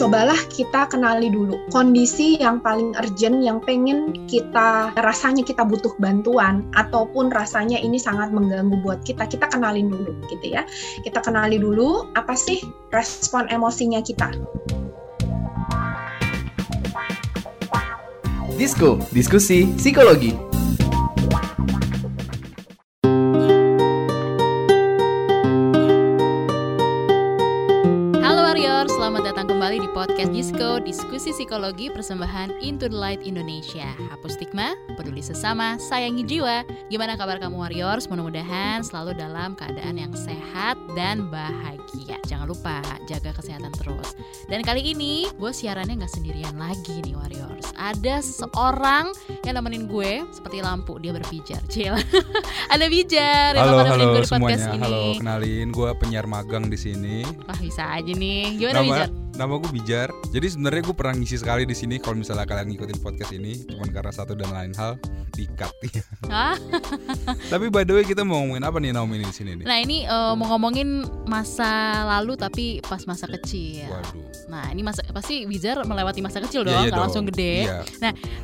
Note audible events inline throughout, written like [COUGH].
cobalah kita kenali dulu kondisi yang paling urgent yang pengen kita rasanya kita butuh bantuan ataupun rasanya ini sangat mengganggu buat kita kita kenalin dulu gitu ya kita kenali dulu apa sih respon emosinya kita Disko, diskusi psikologi. Kembali di podcast Disco Diskusi Psikologi Persembahan Into the Light Indonesia. Hapus stigma, peduli sesama, sayangi jiwa. Gimana kabar kamu Warriors? Mudah-mudahan selalu dalam keadaan yang sehat dan bahagia. Jangan lupa jaga kesehatan terus. Dan kali ini gue siarannya nggak sendirian lagi nih Warriors. Ada seseorang yang nemenin gue seperti lampu dia berpijar Cil. [LAUGHS] Ada Bijar yang Halo, gue di podcast semuanya. ini. Halo, kenalin gue penyiar magang di sini. Wah bisa aja nih. Gimana nama Bijar? Nama gue Bijar. Jadi sebenarnya gue pernah ngisi sekali di sini. Kalau misalnya kalian ngikutin podcast ini, cuman karena satu dan lain hal dikat. [LAUGHS] Tapi by the way kita mau ngomongin apa nih Naomi ini di sini nih? Nah ini eh, mau ngomongin masa lalu tapi pas masa kecil. Waduh. Nah ini masa pasti Wizard melewati masa kecil Iya, dong, iya nggak langsung gede. Iya.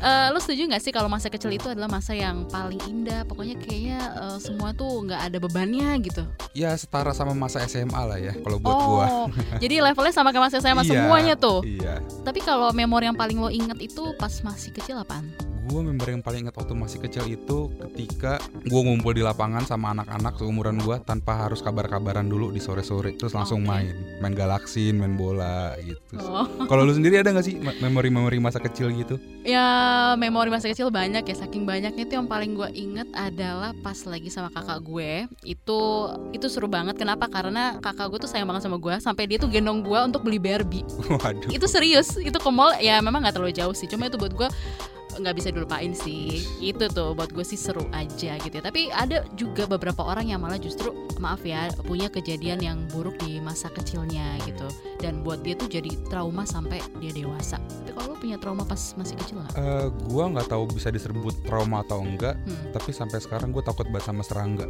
Eh, lo setuju nggak sih kalau masa kecil itu adalah masa yang paling indah? Pokoknya kayaknya eh, semua tuh nggak ada bebannya gitu. Ya setara sama masa SMA lah ya. Kalau buat oh, jadi levelnya sama kayak masa SMA [LAUGHS] Iya, semuanya tuh. Iya. Tapi kalau memori yang paling lo inget itu pas masih kecil apaan? Gue member yang paling ingat waktu masih kecil itu ketika gue ngumpul di lapangan sama anak-anak seumuran gue tanpa harus kabar-kabaran dulu di sore-sore terus langsung Oke. main. Main galaksin main bola gitu. Oh. kalau lu sendiri ada gak sih memori-memori masa kecil gitu? Ya memori masa kecil banyak ya. Saking banyaknya itu yang paling gue inget adalah Pas lagi sama kakak gue. Itu itu seru banget. Kenapa? Karena kakak gue tuh sayang banget sama gue Sampai dia tuh gendong gue untuk beli Barbie. [LAUGHS] Waduh. Itu serius. Itu ke mall ya memang gak terlalu jauh sih. Cuma itu buat gue nggak bisa dilupain sih. Itu tuh buat gue sih seru aja gitu ya. Tapi ada juga beberapa orang yang malah justru maaf ya punya kejadian yang buruk di masa kecilnya gitu. Dan buat dia tuh jadi trauma sampai dia dewasa. Tapi kalau lu punya trauma pas masih kecil nggak? Eh, gua nggak tahu bisa disebut trauma atau enggak Hmm. tapi sampai sekarang gue takut banget sama serangga.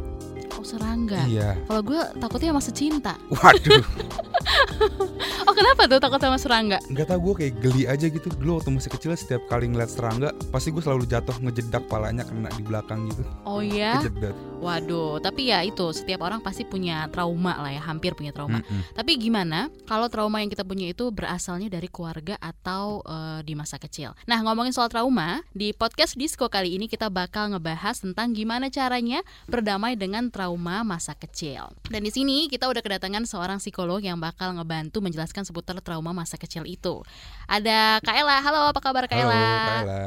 Oh serangga. iya. Kalau gue takutnya sama secinta. waduh [LAUGHS] kenapa tuh takut sama serangga? nggak tahu gue kayak geli aja gitu dulu waktu masih kecil setiap kali ngeliat serangga pasti gue selalu jatuh ngejedak palanya kena di belakang gitu Oh iya. kejedak Waduh. Tapi ya itu setiap orang pasti punya trauma lah ya, hampir punya trauma. Mm-mm. Tapi gimana kalau trauma yang kita punya itu berasalnya dari keluarga atau eh, di masa kecil? Nah ngomongin soal trauma di podcast Disco kali ini kita bakal ngebahas tentang gimana caranya berdamai dengan trauma masa kecil. Dan di sini kita udah kedatangan seorang psikolog yang bakal ngebantu menjelaskan seputar trauma masa kecil itu. Ada Kaela. Halo, apa kabar halo Kaela? Kaela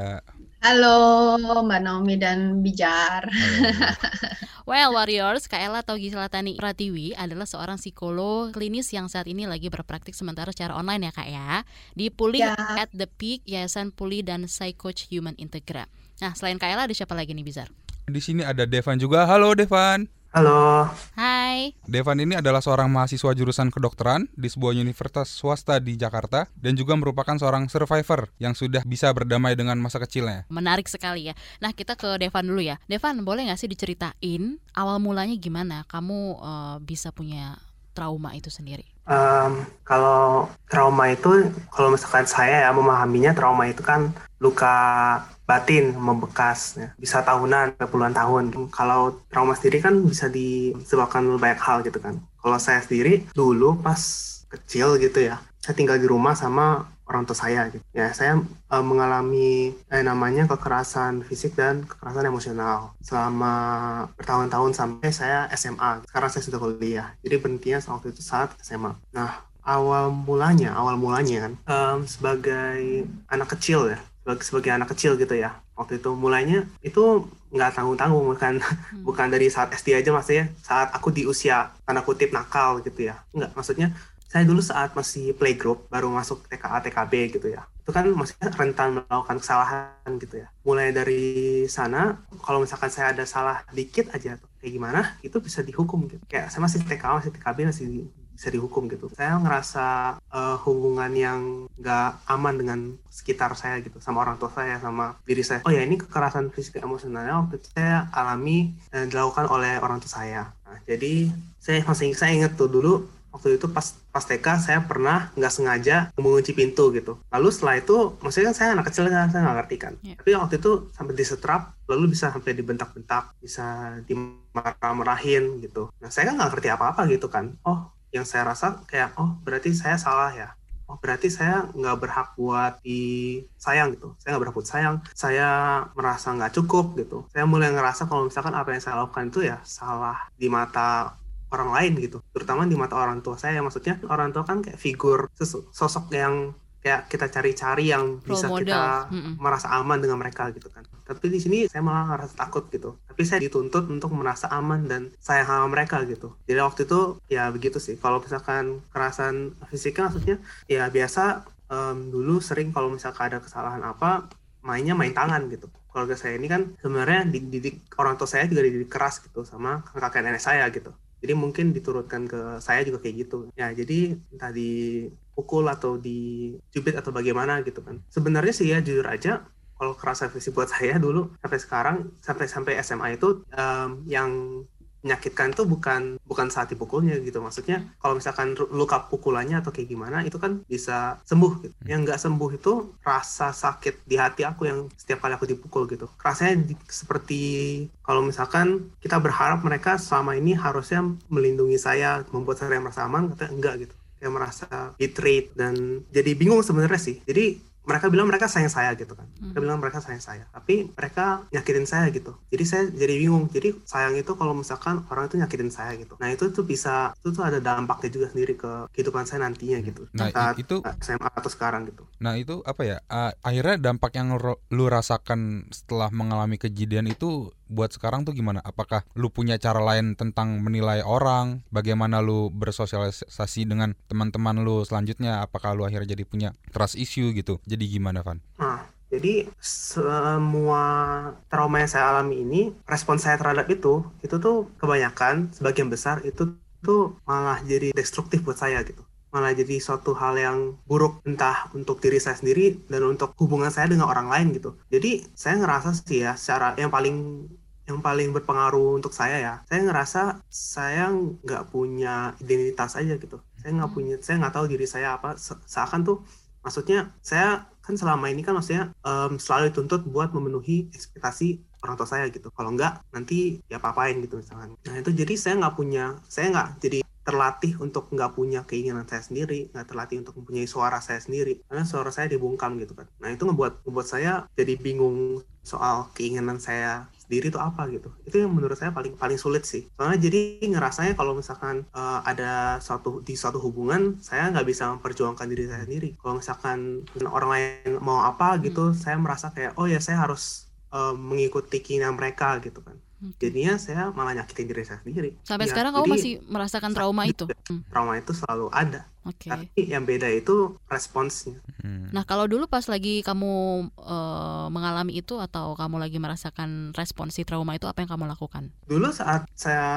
halo Mbak Naomi dan Bijar Halo. [LAUGHS] Well Warriors, Kaela atau Gisela Tani Pratiwi adalah seorang psikolog klinis yang saat ini lagi berpraktik sementara secara online ya kak ya Di Pulih Ya. at the Peak, Yayasan Pulih dan Psycoach Human Integra Nah selain Kaela ada siapa lagi nih Bizar? di sini ada Devan juga halo Devan Halo, Hai, Devan ini adalah seorang mahasiswa jurusan kedokteran di sebuah universitas swasta di Jakarta dan juga merupakan seorang survivor yang sudah bisa berdamai dengan masa kecilnya. menarik sekali ya Nah kita ke Devan dulu ya Devan boleh gak sih diceritain awal mulanya gimana kamu eh, bisa punya trauma itu sendiri? Em, kalau trauma itu, kalau misalkan saya ya memahaminya trauma itu kan luka batin membekas, ya. bisa tahunan, puluhan tahun. Kalau trauma sendiri kan bisa disebabkan banyak hal gitu kan. Kalau saya sendiri dulu pas kecil gitu ya, saya tinggal di rumah sama orang tua saya gitu. Ya, saya eh, mengalami eh, namanya kekerasan fisik dan kekerasan emosional selama bertahun-tahun sampai saya SMA. Sekarang saya sudah kuliah. Jadi berhentinya waktu itu saat SMA. Nah, awal mulanya, awal mulanya kan em, sebagai anak kecil ya, sebagai, sebagai anak kecil gitu ya. Waktu itu mulainya itu nggak tanggung-tanggung bukan bukan dari saat SD aja maksudnya saat aku di usia tanda kutip nakal gitu ya. Enggak, maksudnya saya dulu saat masih playgroup baru masuk TKA TKB gitu ya. Itu kan masih rentan melakukan kesalahan gitu ya. Mulai dari sana kalau misalkan saya ada salah dikit aja kayak gimana itu bisa dihukum gitu. Kayak saya masih TKA masih TKB masih bisa dihukum gitu. Saya ngerasa eh, hubungan yang nggak aman dengan sekitar saya gitu sama orang tua saya sama diri saya. Oh ya ini kekerasan fisik emosionalnya waktu itu saya alami dan dilakukan oleh orang tua saya. Nah, jadi saya masih saya ingat tuh dulu waktu itu pas pas TK saya pernah nggak sengaja mengunci pintu gitu. Lalu setelah itu, maksudnya kan saya anak kecil kan saya nggak ngerti kan. Yeah. Tapi waktu itu sampai disetrap, lalu bisa sampai dibentak-bentak, bisa dimarah-marahin gitu. Nah saya kan nggak ngerti apa-apa gitu kan. Oh, yang saya rasa kayak oh berarti saya salah ya. Oh berarti saya nggak berhak buat disayang gitu. Saya nggak berhak buat sayang. Saya merasa nggak cukup gitu. Saya mulai ngerasa kalau misalkan apa yang saya lakukan itu ya salah di mata orang lain gitu terutama di mata orang tua saya. Maksudnya orang tua kan kayak figur sosok yang kayak kita cari-cari yang bisa model. kita Mm-mm. merasa aman dengan mereka gitu kan. Tapi di sini saya malah ngerasa takut gitu. Tapi saya dituntut untuk merasa aman dan sayang sama mereka gitu. Jadi waktu itu ya begitu sih. Kalau misalkan kekerasan fisiknya maksudnya ya biasa em, dulu sering kalau misalkan ada kesalahan apa mainnya main tangan gitu. Keluarga saya ini kan sebenarnya dididik orang tua saya juga dididik keras gitu sama kakek nenek saya gitu jadi mungkin diturunkan ke saya juga kayak gitu. Ya jadi entah dipukul atau dicubit atau bagaimana gitu kan. Sebenarnya sih ya jujur aja kalau kerasa fisik buat [LAUGHS] saya dulu sampai sekarang sampai sampai SMA itu em, yang menyakitkan tuh bukan bukan saat dipukulnya gitu. Maksudnya kalau misalkan luka pukulannya atau kayak gimana itu kan bisa sembuh gitu. Yang nggak sembuh itu rasa sakit di hati aku yang setiap kali aku dipukul gitu. Rasanya di- seperti kalau misalkan kita berharap mereka selama ini harusnya melindungi saya membuat saya merasa aman katanya enggak gitu. Kayak merasa betrayed dan jadi bingung sebenarnya sih. Jadi mereka bilang mereka sayang saya gitu kan. Mereka Hmm. bilang mereka sayang saya tapi mereka nyakitin saya gitu. Jadi saya jadi bingung. Jadi sayang itu kalau misalkan orang itu nyakitin saya gitu. Nah itu tuh bisa itu tuh ada dampaknya juga sendiri ke kehidupan saya nantinya gitu. Nah, i- saat itu- SMA atau sekarang gitu. Nah itu apa ya? a- akhirnya dampak yang lu rasakan setelah mengalami kejadian itu buat sekarang tuh gimana? Apakah lu punya cara lain tentang menilai orang? Bagaimana lu bersosialisasi dengan teman-teman lu selanjutnya? Apakah lu akhirnya jadi punya trust issue gitu? Jadi gimana Van? Nah, jadi semua trauma yang saya alami ini, respon saya terhadap itu, itu tuh kebanyakan, sebagian besar itu tuh malah jadi destruktif buat saya gitu. Malah jadi suatu hal yang buruk entah untuk diri saya sendiri dan untuk hubungan saya dengan orang lain gitu. Jadi saya ngerasa sih ya, secara yang paling yang paling berpengaruh untuk saya ya, saya ngerasa saya nggak punya identitas aja gitu. Saya nggak punya, saya nggak tahu diri saya apa. Se- Seakan tuh maksudnya saya kan selama ini kan maksudnya em, selalu dituntut buat memenuhi ekspektasi orang tua saya gitu. Kalau enggak nanti ya apa-apain gitu misalkan. Nah itu jadi saya nggak punya saya nggak jadi terlatih untuk nggak punya keinginan saya sendiri nggak terlatih untuk mempunyai suara saya sendiri. Karena suara saya dibungkam gitu kan. Nah itu ngebuat ngebuat saya jadi bingung soal keinginan saya sendiri itu apa gitu. Itu yang menurut saya paling paling sulit sih. Soalnya jadi ngerasanya kalau misalkan eh, ada suatu di suatu hubungan saya nggak bisa memperjuangkan diri saya sendiri. Kalau misalkan orang lain mau apa gitu saya merasa kayak oh ya saya harus eh, mengikuti keinginan mereka gitu kan. Oke. jadinya saya malah nyakitin diri saya sendiri. Sampai Ya, sekarang kamu masih merasakan trauma itu. Hmm, trauma itu selalu ada Oke. tapi yang beda itu responsnya Hmm. Nah, kalau dulu pas lagi kamu eh, mengalami itu atau kamu lagi merasakan respon si trauma itu apa yang kamu lakukan? dulu saat saya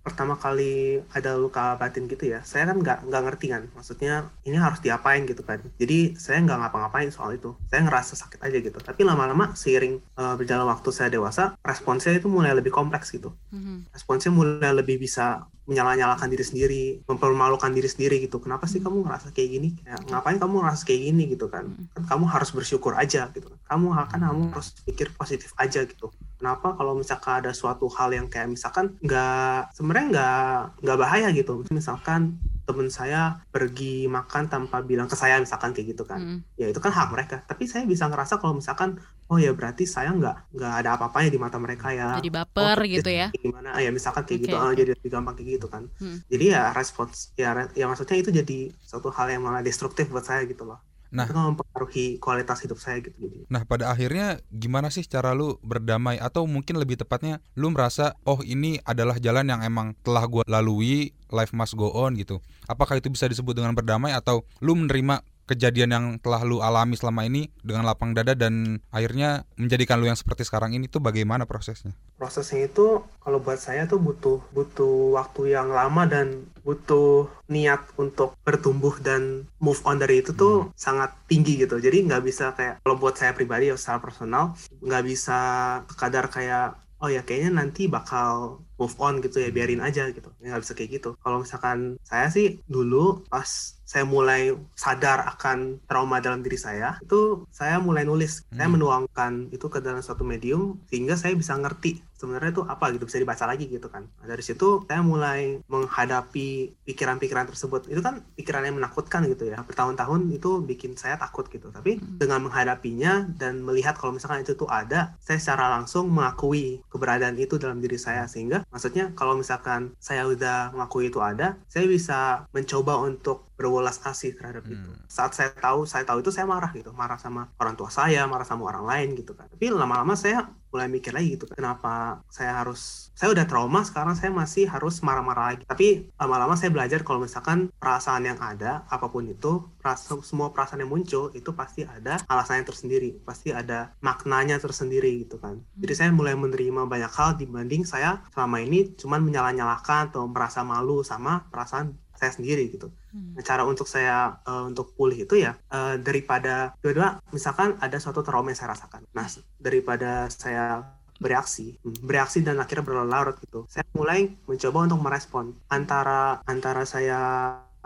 pertama kali ada luka batin gitu ya saya kan nggak nggak ngerti kan maksudnya ini harus diapain gitu kan jadi saya nggak ngapa-ngapain soal itu saya ngerasa sakit aja gitu tapi lama-lama seiring eh, berjalan waktu saya dewasa responsnya itu mulai lebih kompleks gitu Mhm. responsnya mulai lebih bisa menyala-nyalakan diri sendiri, mempermalukan diri sendiri gitu. Kenapa sih kamu ngerasa kayak gini? Kayak, ngapain kamu ngerasa kayak gini gitu kan? Kan kamu harus bersyukur aja gitu. Kamu akan kamu harus pikir positif aja gitu. Kenapa kalau misalkan ada suatu hal yang kayak misalkan nggak sebenarnya nggak nggak bahaya gitu. Misalkan temen saya pergi makan tanpa bilang ke saya misalkan kayak gitu kan Mhm. ya itu kan hak mereka tapi saya bisa ngerasa kalau misalkan oh ya berarti saya nggak nggak ada apa-apanya di mata mereka ya Jadi baper Oh, gitu ya. gimana Ah, ya misalkan kayak Oke, gitu oke. jadi lebih gampang kayak gitu kan Hmm. jadi ya respons ya ya maksudnya itu jadi suatu hal yang malah destruktif buat saya gitu loh Nah. itu mempengaruhi kualitas hidup saya gitu jadi Nah pada akhirnya gimana sih cara lu berdamai atau mungkin lebih tepatnya lu merasa oh ini adalah jalan yang emang telah gua lalui life must go on gitu. Apakah itu bisa disebut dengan berdamai atau lu menerima kejadian yang telah lu alami selama ini dengan lapang dada dan akhirnya menjadikan lu yang seperti sekarang ini tuh bagaimana prosesnya? prosesnya itu kalau buat saya tuh butuh butuh waktu yang lama dan butuh niat untuk bertumbuh dan move on dari itu tuh sangat tinggi gitu. Jadi nggak bisa kayak kalau buat saya pribadi ya secara personal nggak bisa sekadar kayak oh ya kayaknya nanti bakal move on gitu ya biarin aja gitu. Nggak bisa kayak gitu. Kalau misalkan saya sih dulu pas saya mulai sadar akan trauma dalam diri saya itu saya mulai nulis saya Hmm. menuangkan itu ke dalam suatu medium sehingga saya bisa ngerti sebenarnya itu apa gitu bisa dibaca lagi gitu kan. Nah, dari situ saya mulai menghadapi pikiran-pikiran tersebut. Itu kan pikiran yang menakutkan gitu ya. Bertahun-tahun itu bikin saya takut gitu. Tapi dengan menghadapinya dan melihat kalau misalkan itu tuh ada saya secara langsung mengakui keberadaan itu dalam diri saya. Sehingga maksudnya kalau misalkan saya udah mengakui itu ada saya bisa mencoba untuk berwelas asih terhadap itu. Hmm. saat saya tahu saya tahu itu saya marah gitu. Marah sama orang tua saya marah sama orang lain gitu kan. Tapi lama-lama saya mulai mikir lagi gitu kenapa saya harus saya udah trauma sekarang saya masih harus marah-marah lagi. Tapi lama-lama saya belajar kalau misalkan perasaan yang ada apa pun itu perasa- semua perasaan yang muncul itu pasti ada alasannya tersendiri pasti ada maknanya tersendiri gitu kan. Jadi saya mulai menerima banyak hal dibanding saya selama ini cuman menyalah-nyalahkan atau merasa malu sama perasaan saya sendiri gitu. Nah, cara untuk saya eh, untuk pulih itu ya eh, daripada dua-dua misalkan ada suatu trauma yang saya rasakan. Nah, daripada saya bereaksi, hmm, bereaksi dan akhirnya berlarut gitu. Saya mulai mencoba untuk merespon. Antara antara saya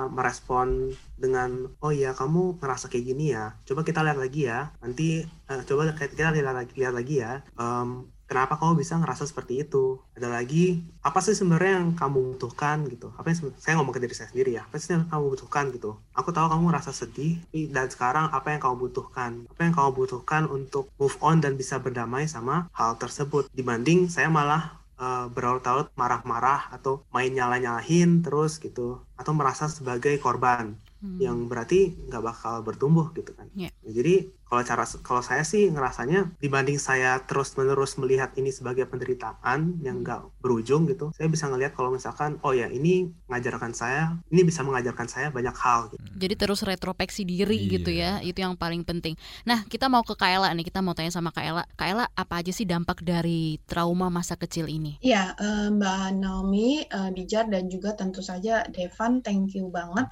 merespon dengan oh ya kamu ngerasa kayak gini ya? Coba kita lihat lagi ya. Nanti eh, coba kita lihat lagi lihat lagi ya. Em, kenapa kamu bisa ngerasa seperti itu ada lagi apa sih sebenarnya yang kamu butuhkan gitu apa yang saya ngomong ke diri saya sendiri ya apa sih yang kamu butuhkan gitu aku tahu kamu ngerasa sedih dan sekarang apa yang kamu butuhkan apa yang kamu butuhkan untuk move on dan bisa berdamai sama hal tersebut dibanding saya malah eh, berlarut-larut marah-marah atau main nyala-nyalahin terus gitu atau merasa sebagai korban Hmm. yang berarti nggak bakal bertumbuh gitu kan. Iya. Jadi kalau cara kalau saya sih ngerasanya dibanding saya terus menerus melihat ini sebagai penderitaan yang nggak berujung gitu, saya bisa ngelihat kalau misalkan oh ya ini mengajarkan saya, ini bisa mengajarkan saya banyak hal. Gitu. Jadi terus retrospeksi diri Iya. gitu ya, itu yang paling penting. Nah, kita mau ke Kaela nih, kita mau tanya sama Kaela. Kaela, apa aja sih dampak dari trauma masa kecil ini? Ya, eh, Mbak Naomi, eh, Bijar, dan juga tentu saja Devan, thank you banget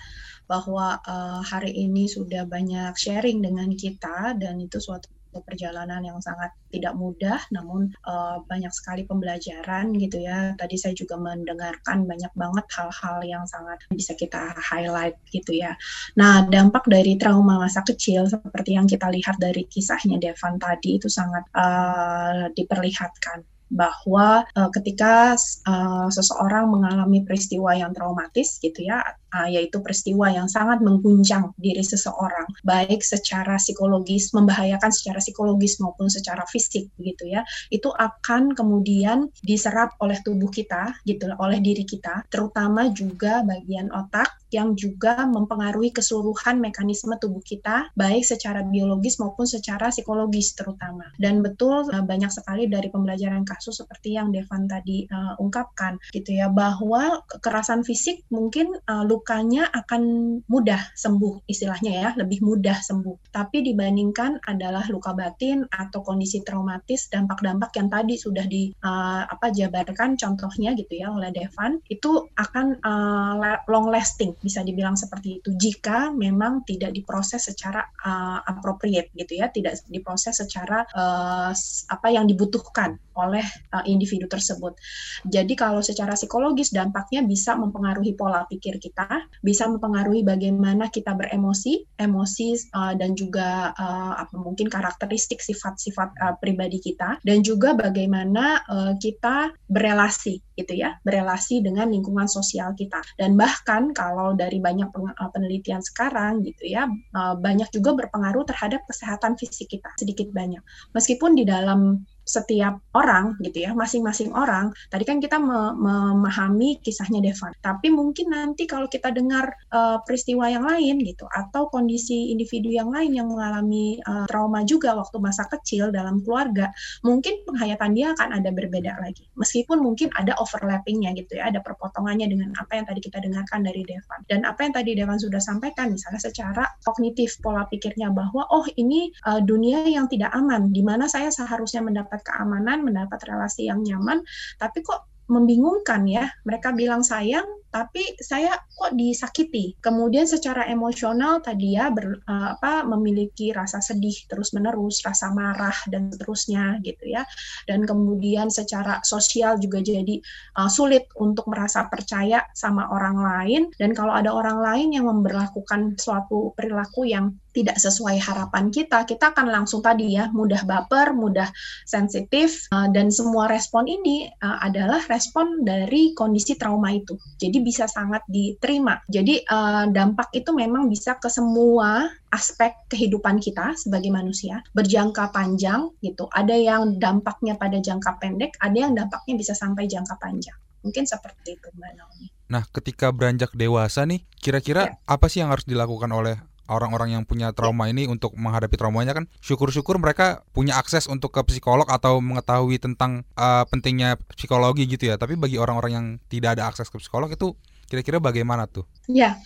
bahwa eh, hari ini sudah banyak sharing dengan kita dan itu suatu perjalanan yang sangat tidak mudah, namun eh, banyak sekali pembelajaran gitu ya. Tadi saya juga mendengarkan banyak banget hal-hal yang sangat bisa kita highlight gitu ya. Nah, dampak dari trauma masa kecil seperti yang kita lihat dari kisahnya Devan tadi itu sangat eh, diperlihatkan bahwa uh, ketika uh, seseorang mengalami peristiwa yang traumatis gitu ya uh, yaitu peristiwa yang sangat mengguncang diri seseorang baik secara psikologis membahayakan secara psikologis maupun secara fisik gitu ya itu akan kemudian diserap oleh tubuh kita gitu oleh diri kita terutama juga bagian otak yang juga mempengaruhi keseluruhan mekanisme tubuh kita baik secara biologis maupun secara psikologis terutama. Dan betul uh, banyak sekali dari pembelajaran kasus seperti yang Devan tadi uh, ungkapkan gitu ya bahwa kekerasan fisik mungkin uh, lukanya akan mudah sembuh istilahnya ya lebih mudah sembuh. Tapi dibandingkan adalah luka batin atau kondisi traumatis dampak-dampak yang tadi sudah di uh, apa jabarkan contohnya gitu ya oleh Devan itu akan uh, long lasting bisa dibilang seperti itu. Jika memang tidak diproses secara uh, appropriate gitu ya tidak diproses secara uh, apa yang dibutuhkan oleh uh, individu tersebut. Jadi kalau secara psikologis dampaknya bisa mempengaruhi pola pikir kita, bisa mempengaruhi bagaimana kita beremosi, emosi uh, dan juga uh, apa mungkin karakteristik sifat-sifat uh, pribadi kita dan juga bagaimana uh, kita berelasi gitu ya, berelasi dengan lingkungan sosial kita. Dan bahkan kalau dari banyak penelitian sekarang gitu ya, banyak juga berpengaruh terhadap kesehatan fisik kita sedikit banyak. Meskipun di dalam setiap orang gitu ya, masing-masing orang. Tadi kan kita me memahami kisahnya Devan, tapi mungkin nanti kalau kita dengar uh, peristiwa yang lain gitu atau kondisi individu yang lain yang mengalami uh, trauma juga waktu masa kecil dalam keluarga, mungkin penghayatan dia akan ada berbeda lagi. Meskipun mungkin ada overlappingnya gitu ya, ada perpotongannya dengan apa yang tadi kita dengarkan dari Devan. Dan apa yang tadi Devan sudah sampaikan, misalnya secara kognitif pola pikirnya bahwa oh ini uh, dunia yang tidak aman, di mana saya seharusnya mendapat keamanan, mendapat relasi yang nyaman, tapi kok membingungkan ya. Mereka bilang sayang, tapi saya kok disakiti. Kemudian secara emosional tadi ya ber, uh, apa memiliki rasa sedih terus-menerus, rasa marah dan seterusnya gitu ya. Dan kemudian secara sosial juga jadi uh, sulit untuk merasa percaya sama orang lain dan kalau ada orang lain yang memperlakukan suatu perilaku yang tidak sesuai harapan kita, kita akan langsung tadi ya mudah baper, mudah sensitif uh, dan semua respon ini adalah respon dari kondisi trauma itu. Jadi bisa sangat diterima. Jadi uh, dampak itu memang bisa ke semua aspek kehidupan kita sebagai manusia berjangka panjang gitu. Ada yang dampaknya pada jangka pendek, ada yang dampaknya bisa sampai jangka panjang. Mungkin seperti itu Mbak Naomi. Nah, ketika beranjak dewasa nih, kira-kira ya. apa sih yang harus dilakukan oleh orang-orang yang punya trauma ini untuk menghadapi traumanya kan syukur-syukur mereka punya akses untuk ke psikolog atau mengetahui tentang uh, pentingnya psikologi gitu ya. Tapi bagi orang-orang yang tidak ada akses ke psikolog itu kira-kira bagaimana tuh? Ya,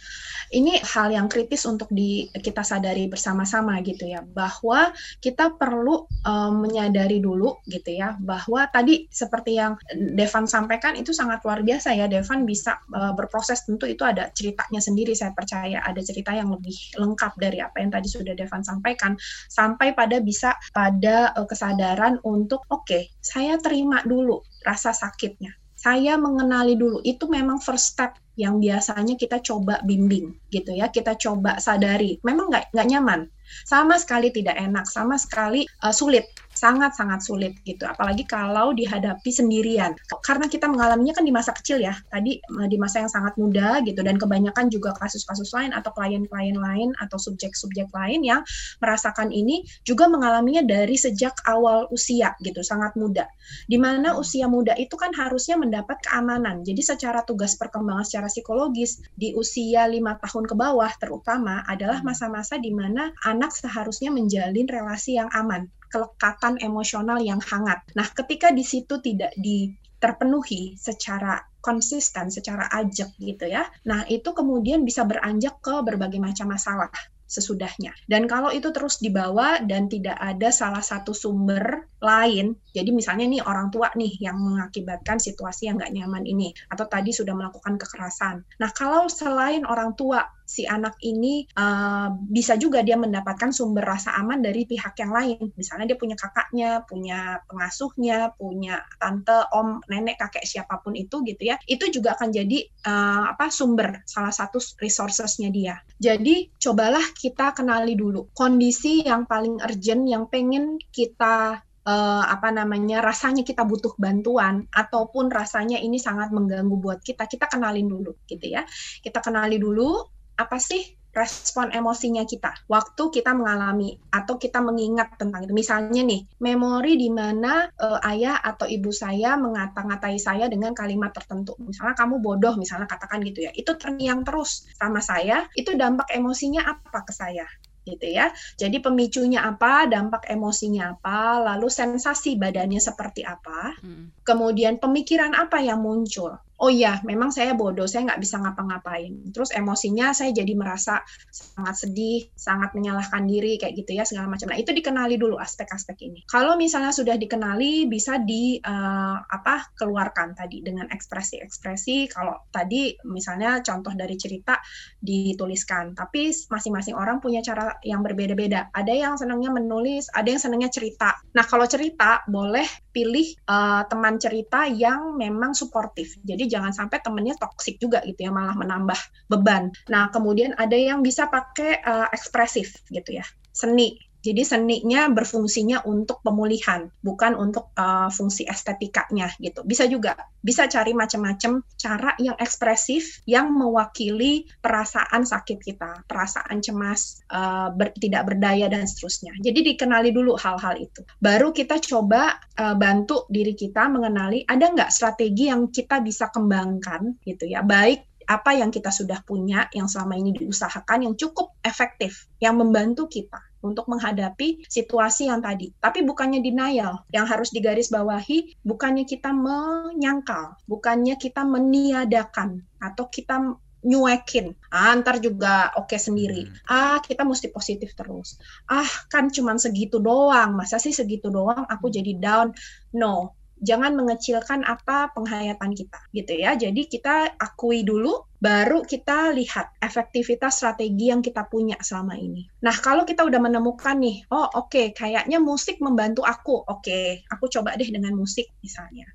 ini hal yang kritis untuk di kita sadari bersama-sama gitu ya bahwa kita perlu um, menyadari dulu gitu ya bahwa tadi seperti yang Devan sampaikan itu sangat luar biasa ya Devan bisa uh, berproses tentu itu ada ceritanya sendiri saya percaya ada cerita yang lebih lengkap dari apa yang tadi sudah Devan sampaikan sampai pada bisa pada uh, kesadaran untuk oke okay, saya terima dulu rasa sakitnya saya mengenali dulu itu memang first step yang biasanya kita coba bimbing gitu ya. Kita coba sadari memang nggak nggak nyaman. Sama sekali tidak enak sama sekali uh, sulit sangat-sangat sulit gitu. Apalagi kalau dihadapi sendirian. Karena kita mengalaminya kan di masa kecil ya. Tadi eh, di masa yang sangat muda gitu. Dan kebanyakan juga kasus-kasus lain atau klien-klien lain atau subjek-subjek lain yang merasakan ini juga mengalaminya dari sejak awal usia gitu sangat muda. Di mana usia muda itu kan harusnya mendapat keamanan. Jadi secara tugas perkembangan secara psikologis di usia lima tahun ke bawah terutama adalah masa-masa di mana anak seharusnya menjalin relasi yang aman kelekatan emosional yang hangat. Nah, ketika di situ tidak di terpenuhi secara konsisten, secara ajak gitu ya. Nah, itu kemudian bisa beranjak ke berbagai macam masalah sesudahnya. Dan kalau itu terus dibawa dan tidak ada salah satu sumber lain, jadi misalnya nih orang tua nih yang mengakibatkan situasi yang nggak nyaman ini, atau tadi sudah melakukan kekerasan. Nah kalau selain orang tua si anak ini uh, bisa juga dia mendapatkan sumber rasa aman dari pihak yang lain. Misalnya dia punya kakaknya, punya pengasuhnya, punya tante, om, nenek, kakek siapa pun itu gitu ya. Itu juga akan jadi uh, apa sumber salah satu resourcesnya dia. Jadi cobalah kita kenali dulu kondisi yang paling urgent yang pengen kita uh, apa namanya rasanya kita butuh bantuan ataupun rasanya ini sangat mengganggu buat kita kita kenalin dulu gitu ya kita kenali dulu apa sih respon emosinya kita waktu kita mengalami atau kita mengingat tentang itu. Misalnya nih, memori di mana uh, ayah atau ibu saya mengata-ngatai saya dengan kalimat tertentu. Misalnya kamu bodoh, misalnya katakan gitu ya. Itu terngiang terus sama saya, itu dampak emosinya apa ke saya? gitu ya. Jadi pemicunya apa, dampak emosinya apa, lalu sensasi badannya seperti apa, hmm. kemudian pemikiran apa yang muncul oh iya memang saya bodoh saya nggak bisa ngapa-ngapain. Terus emosinya saya jadi merasa sangat sedih sangat menyalahkan diri kayak gitu ya segala macam. Nah itu dikenali dulu aspek-aspek ini. Kalau misalnya sudah dikenali bisa di uh, apa keluarkan tadi dengan ekspresi-ekspresi. Kalau tadi misalnya contoh dari cerita dituliskan tapi masing-masing orang punya cara yang berbeda-beda. Ada yang senangnya menulis ada yang senangnya cerita. Nah kalau cerita boleh pilih uh, teman cerita yang memang suportif. Jadi jangan sampai temennya toksik juga gitu ya malah menambah beban. Nah kemudian ada yang bisa pakai uh, ekspresif gitu ya seni jadi seninya berfungsinya untuk pemulihan, bukan untuk uh, fungsi estetikanya gitu. Bisa juga, bisa cari macam-macam cara yang ekspresif yang mewakili perasaan sakit kita, perasaan cemas, uh, ber, tidak berdaya dan seterusnya. Jadi dikenali dulu hal-hal itu. Baru kita coba uh, bantu diri kita mengenali ada nggak strategi yang kita bisa kembangkan gitu ya, baik apa yang kita sudah punya yang selama ini diusahakan yang cukup efektif yang membantu kita untuk menghadapi situasi yang tadi. Tapi bukannya denial, yang harus digarisbawahi bukannya kita menyangkal, bukannya kita meniadakan atau kita nyuekin, ah, ntar juga oke okay sendiri. Hmm. Ah, kita mesti positif terus. Ah, kan cuman segitu doang, masa sih segitu doang aku jadi down? No, jangan mengecilkan apa penghayatan kita gitu ya. Jadi kita akui dulu baru kita lihat efektivitas strategi yang kita punya selama ini. Nah, kalau kita udah menemukan nih, oh oke, okay, kayaknya musik membantu aku. Oke, okay, aku coba deh dengan musik misalnya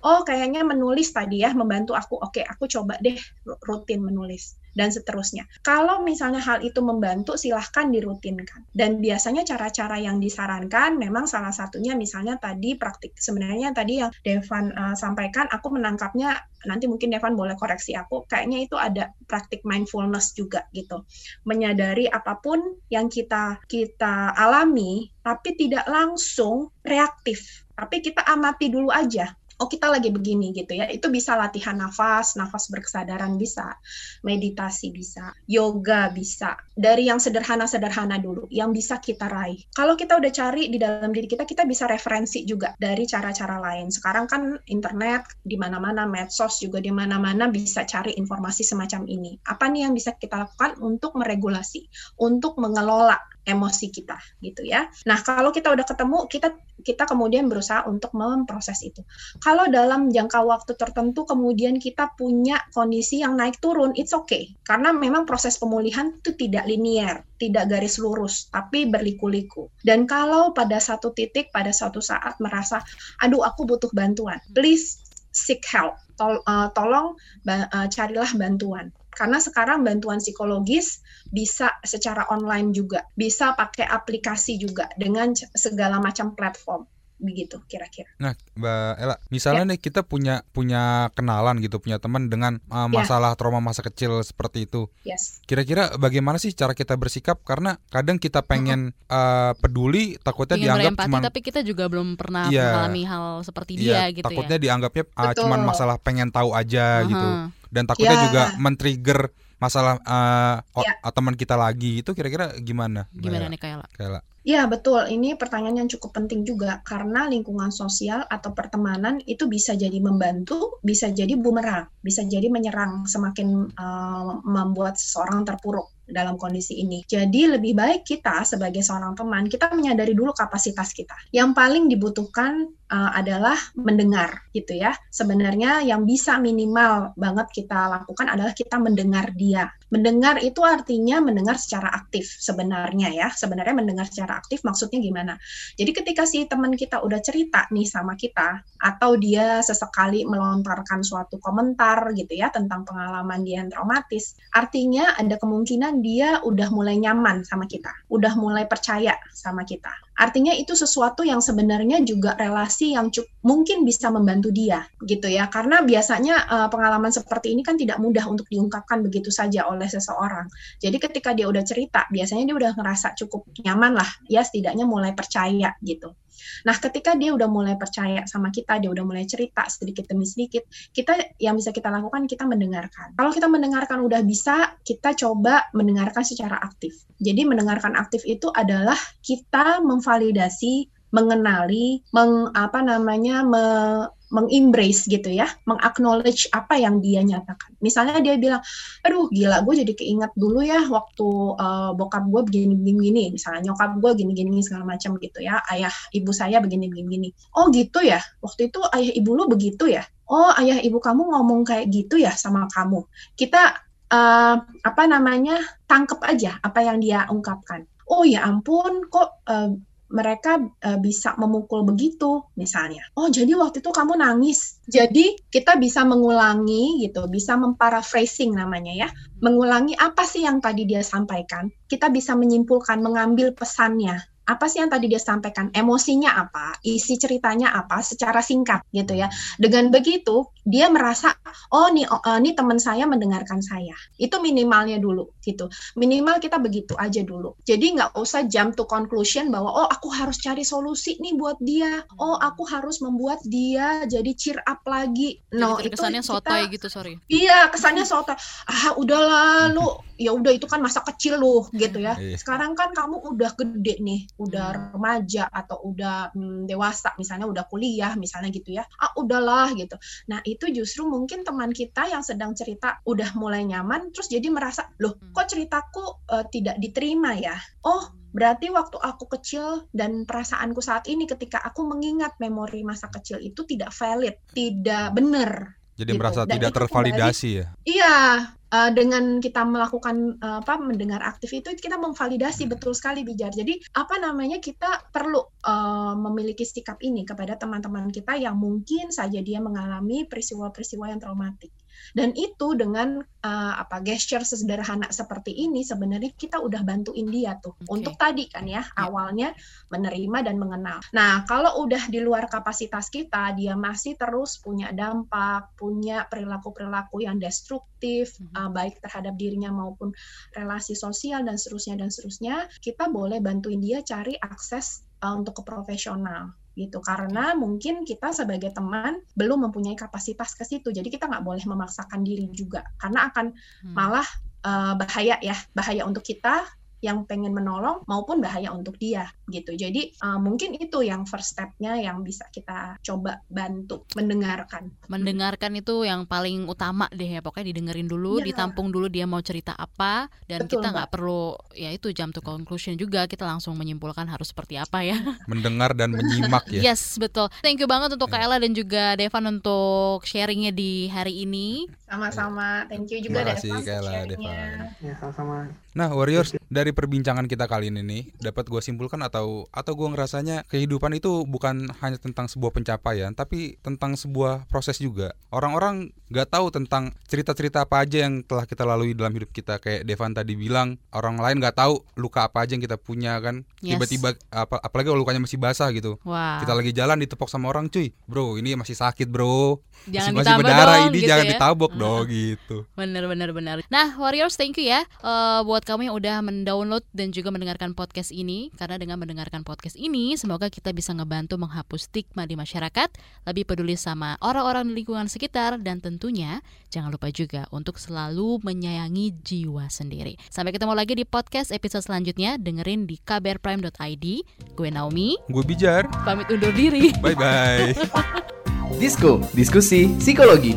oh kayaknya menulis tadi ya membantu aku oke aku coba deh rutin menulis dan seterusnya. Kalau misalnya hal itu membantu silahkan dirutinkan. Dan biasanya cara-cara yang disarankan memang salah satunya misalnya tadi praktik sebenarnya tadi yang Devan uh, sampaikan aku menangkapnya nanti mungkin Devan boleh koreksi aku kayaknya itu ada praktik mindfulness juga gitu. Menyadari apa pun yang kita kita alami tapi tidak langsung reaktif. Tapi kita amati dulu aja oh kita lagi begini gitu ya. Itu bisa latihan nafas nafas berkesadaran bisa meditasi bisa yoga bisa. Dari yang sederhana-sederhana dulu yang bisa kita raih. Kalau kita udah cari di dalam diri kita kita bisa referensi juga dari cara-cara lain. Sekarang kan internet di mana-mana medsos juga di mana-mana bisa cari informasi semacam ini. Apa nih yang bisa kita lakukan untuk meregulasi untuk mengelola emosi kita gitu ya. Nah, kalau kita udah ketemu, kita kita kemudian berusaha untuk memproses itu. Kalau dalam jangka waktu tertentu kemudian kita punya kondisi yang naik turun, it's okay. Karena memang proses pemulihan itu tidak linier, tidak garis lurus, tapi berliku-liku. Dan kalau pada satu titik, pada suatu saat merasa, aduh aku butuh bantuan, please seek help. Tol, uh, tolong uh, carilah bantuan karena sekarang bantuan psikologis bisa secara online juga, bisa pakai aplikasi juga dengan segala macam platform begitu kira-kira. Nah, Mbak Ella, misalnya ya. nih kita punya punya kenalan gitu, punya teman dengan uh, masalah ya. trauma masa kecil seperti itu. Yes. Kira-kira bagaimana sih cara kita bersikap? Karena kadang kita pengen uh, peduli, takutnya Ingin dianggap cuma tapi kita juga belum pernah ya, mengalami hal seperti dia ya, gitu takutnya ya. dianggapnya uh, cuma masalah pengen tahu aja uh -huh. gitu dan takutnya yeah. juga men-trigger masalah uh, yeah. teman kita lagi itu kira-kira gimana? Gimana nih Kayla? Kayla. Ya betul, ini pertanyaan yang cukup penting juga karena lingkungan sosial atau pertemanan itu bisa jadi membantu, bisa jadi bumerang, bisa jadi menyerang semakin uh, membuat seseorang terpuruk dalam kondisi ini. Jadi lebih baik kita sebagai seorang teman kita menyadari dulu kapasitas kita. Yang paling dibutuhkan uh, adalah mendengar gitu ya. Sebenarnya yang bisa minimal banget kita lakukan adalah kita mendengar dia. Mendengar itu artinya mendengar secara aktif sebenarnya ya. Sebenarnya mendengar secara aktif maksudnya gimana? Jadi ketika si teman kita udah cerita nih sama kita atau dia sesekali melontarkan suatu komentar gitu ya tentang pengalaman dia yang traumatis, artinya ada kemungkinan dia udah mulai nyaman sama kita, udah mulai percaya sama kita. Artinya itu sesuatu yang sebenarnya juga relasi yang cukup, mungkin bisa membantu dia gitu ya. Karena biasanya uh, pengalaman seperti ini kan tidak mudah untuk diungkapkan begitu saja oleh seseorang. Jadi ketika dia udah cerita, biasanya dia udah ngerasa cukup nyaman lah, ya setidaknya mulai percaya gitu. Nah, ketika dia udah mulai percaya sama kita, dia udah mulai cerita sedikit demi sedikit, kita yang bisa kita lakukan kita mendengarkan. Kalau kita mendengarkan udah bisa, kita coba mendengarkan secara aktif. Jadi mendengarkan aktif itu adalah kita memvalidasi mengenali, meng apa namanya, me, mengembrace gitu ya, mengaknowledge apa yang dia nyatakan. Misalnya dia bilang, aduh gila gue jadi keinget dulu ya waktu uh, bokap gue begini-begini, misalnya nyokap gue gini-gini segala macam gitu ya, ayah ibu saya begini-begini. Oh gitu ya, waktu itu ayah ibu lu begitu ya. Oh ayah ibu kamu ngomong kayak gitu ya sama kamu. Kita uh, apa namanya tangkep aja apa yang dia ungkapkan. Oh ya ampun, kok uh, mereka uh, bisa memukul begitu misalnya. Oh, jadi waktu itu kamu nangis. Jadi kita bisa mengulangi gitu, bisa memparaphrasing namanya ya. Mengulangi apa sih yang tadi dia sampaikan? Kita bisa menyimpulkan, mengambil pesannya apa sih yang tadi dia sampaikan, emosinya apa, isi ceritanya apa, secara singkat gitu ya. Dengan begitu dia merasa oh nih oh, nih teman saya mendengarkan saya. Itu minimalnya dulu gitu. Minimal kita begitu aja dulu. Jadi nggak usah jump to conclusion bahwa oh aku harus cari solusi nih buat dia. Oh aku harus membuat dia jadi cheer up lagi. No jadi itu kesannya sotoy gitu sorry. Iya kesannya sotoy. Ah udahlah [LAUGHS] lu ya udah itu kan masa kecil lu gitu ya. Iya. Sekarang kan kamu udah gede nih udah hmm. remaja atau udah hmm, dewasa misalnya udah kuliah misalnya gitu ya ah udahlah gitu nah itu justru mungkin teman kita yang sedang cerita udah mulai nyaman terus jadi merasa loh hmm. Kok ceritaku uh, tidak diterima ya oh Berarti waktu aku kecil dan perasaanku saat ini ketika aku mengingat memori masa kecil itu tidak valid, tidak benar. Jadi Gitu. merasa Dan tidak tervalidasi ya. Iya, eh, dengan kita melakukan eh, apa mendengar aktif itu kita memvalidasi betul sekali bijar. Jadi apa namanya kita perlu eh, memiliki sikap ini kepada teman-teman kita yang mungkin saja dia mengalami peristiwa-peristiwa yang traumatik. Dan itu dengan eh, apa gesture sesederhana seperti ini sebenarnya kita udah bantuin dia tuh Oke. untuk tadi kan ya awalnya menerima dan mengenal. Nah, kalau udah di luar kapasitas kita, dia masih terus punya dampak, punya perilaku-perilaku yang destruktif, Mhm. uh, baik terhadap dirinya maupun relasi sosial dan seterusnya dan seterusnya, kita boleh bantuin dia cari akses uh, untuk ke profesional gitu. Karena mungkin kita sebagai teman belum mempunyai kapasitas ke situ. Jadi kita nggak boleh memaksakan diri juga. Karena akan Hmm. malah uh, bahaya ya. Bahaya untuk kita yang pengen menolong maupun bahaya untuk dia gitu jadi uh, mungkin itu yang first stepnya yang bisa kita coba bantu mendengarkan mendengarkan itu yang paling utama deh ya pokoknya didengerin dulu Iya. ditampung dulu dia mau cerita apa dan Betul, kita nggak perlu ya itu jam to conclusion juga kita langsung menyimpulkan harus seperti apa ya [LAUGHS] Mendengar dan menyimak ya. yes betul thank you banget untuk Kak Ella dan juga Devan untuk sharingnya di hari ini sama-sama thank you juga Terima kasih, Devan, Kayla, sharingnya. Devan. Ya sama-sama. Nah, Warriors, dari perbincangan kita kali ini nih, dapat gue simpulkan atau atau gue ngerasanya kehidupan itu bukan hanya tentang sebuah pencapaian, tapi tentang sebuah proses juga. Orang-orang nggak tahu tentang cerita-cerita apa aja yang telah kita lalui dalam hidup kita. Kayak Devan tadi bilang, orang lain nggak tahu luka apa aja yang kita punya kan. Yes. Tiba-tiba, apa, apalagi kalau lukanya masih basah gitu. wah Kita lagi jalan ditepok sama orang, cuy. Bro, ini masih sakit, bro. jangan masih, masih berdarah dong ini gitu jangan ya. ditabok dong gitu. Bener bener bener. Nah Warriors thank you ya eh, buat kamu yang udah mendownload dan juga mendengarkan podcast ini karena dengan mendengarkan podcast ini semoga kita bisa ngebantu menghapus stigma di masyarakat, lebih peduli sama orang-orang di lingkungan sekitar dan tentunya jangan lupa juga untuk selalu menyayangi jiwa sendiri. Sampai ketemu lagi di podcast episode selanjutnya dengerin di kbrprime.id. Gue Naomi Gue bijar. pamit undur diri. Bye bye. Disko, diskusi psikologi.